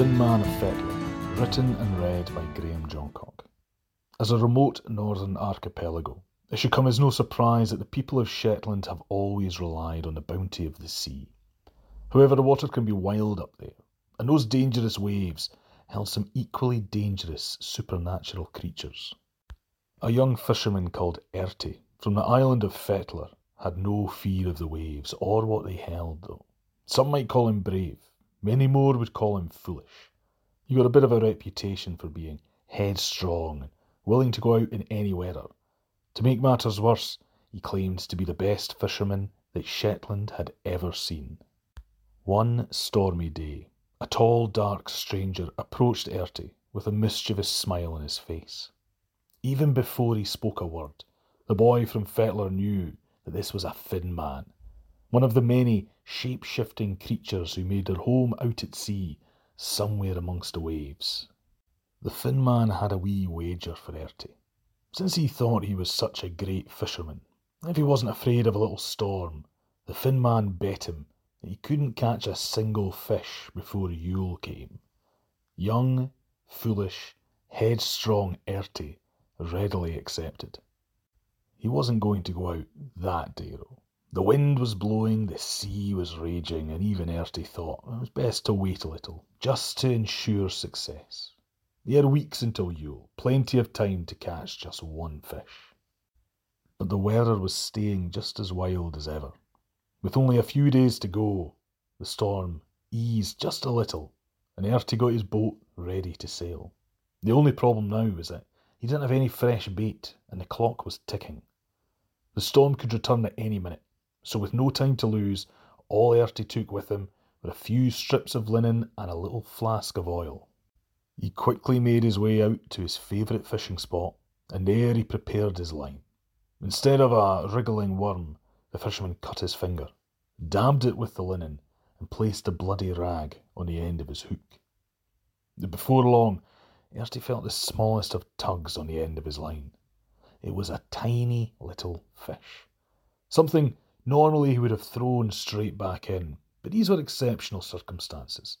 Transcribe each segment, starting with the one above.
Finn Man of Fetlar, written and read by Graham Johncock. As a remote northern archipelago, it should come as no surprise that the people of Shetland have always relied on the bounty of the sea. However, the water can be wild up there, and those dangerous waves held some equally dangerous supernatural creatures. A young fisherman called Erti from the island of Fetlar had no fear of the waves or what they held, though. Some might call him brave, Many more would call him foolish. He got a bit of a reputation for being headstrong and willing to go out in any weather. To make matters worse, he claimed to be the best fisherman that Shetland had ever seen. One stormy day, a tall, dark stranger approached Erty with a mischievous smile on his face. Even before he spoke a word, the boy from Fetlar knew that this was a Finn man, one of the many shape shifting creatures who made their home out at sea, somewhere amongst the waves. The Finn man had a wee wager for Erty. Since he thought he was such a great fisherman, if he wasn't afraid of a little storm, the Finn man bet him that he couldn't catch a single fish before Yule came. Young, foolish, headstrong Erty readily accepted. He wasn't going to go out that day, though. The wind was blowing, the sea was raging, and even Erty thought it was best to wait a little, just to ensure success. He had weeks until Yule, plenty of time to catch just one fish. But the weather was staying just as wild as ever. With only a few days to go, the storm eased just a little, and Erty got his boat ready to sail. The only problem now was that he didn't have any fresh bait, and the clock was ticking. The storm could return at any minute, so with no time to lose, all Erty took with him were a few strips of linen and a little flask of oil. He quickly made his way out to his favourite fishing spot, and there he prepared his line. Instead of a wriggling worm, the fisherman cut his finger, dabbed it with the linen, and placed a bloody rag on the end of his hook. Before long, Erty felt the smallest of tugs on the end of his line. It was a tiny little fish, something Normally, he would have thrown straight back in, but these were exceptional circumstances.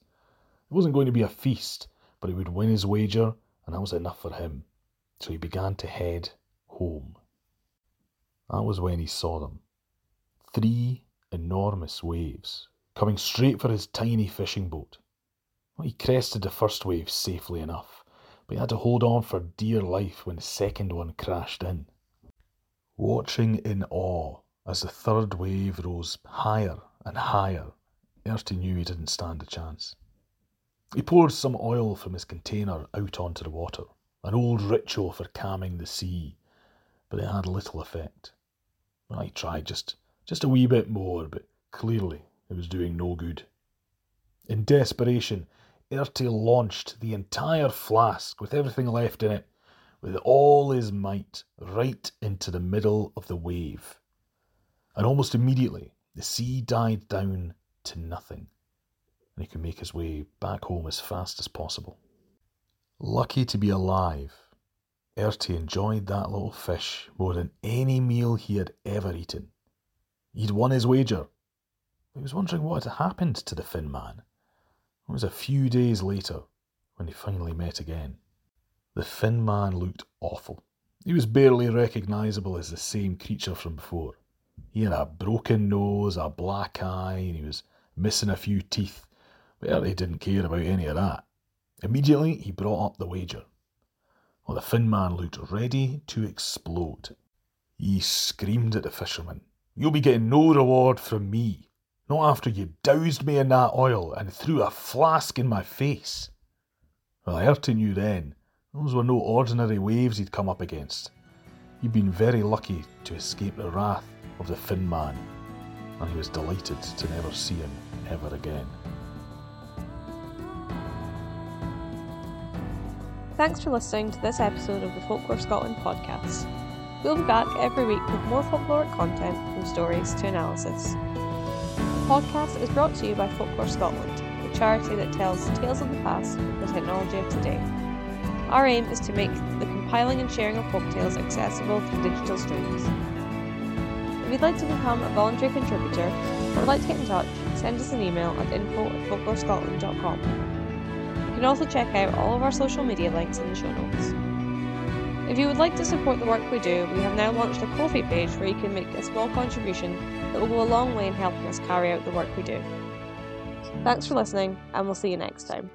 It wasn't going to be a feast, but he would win his wager, and that was enough for him. So he began to head home. That was when he saw them. Three enormous waves coming straight for his tiny fishing boat. Well, he crested the first wave safely enough, but he had to hold on for dear life when the second one crashed in. Watching in awe as the third wave rose higher and higher, Erty knew he didn't stand a chance. He poured some oil from his container out onto the water, an old ritual for calming the sea, but it had little effect. I tried just, just a wee bit more, but clearly it was doing no good. In desperation, Erty launched the entire flask with everything left in it, with all his might, right into the middle of the wave and almost immediately the sea died down to nothing, and he could make his way back home as fast as possible. Lucky to be alive, Erty enjoyed that little fish more than any meal he had ever eaten. He'd won his wager. He was wondering what had happened to the Finn man. It was a few days later when they finally met again. The Finn man looked awful. He was barely recognisable as the same creature from before. He had a broken nose, a black eye, and he was missing a few teeth. But he didn't care about any of that. Immediately, he brought up the wager. Well, the Finn man looked ready to explode. He screamed at the fisherman, You'll be getting no reward from me. Not after you doused me in that oil and threw a flask in my face. Well, Erty knew then those were no ordinary waves he'd come up against. He'd been very lucky to escape the wrath of the Finn Man, and he was delighted to never see him ever again. Thanks for listening to this episode of the Folklore Scotland podcast. We'll be back every week with more folkloric content from stories to analysis. The podcast is brought to you by Folklore Scotland, the charity that tells tales of the past with the technology of today. Our aim is to make the compiling and sharing of folktales accessible through digital streams. If you'd like to become a voluntary contributor or would like to get in touch, send us an email at info at folklorescotland.com. You can also check out all of our social media links in the show notes. If you would like to support the work we do, we have now launched a Ko-fi page where you can make a small contribution that will go a long way in helping us carry out the work we do. Thanks for listening, and we'll see you next time.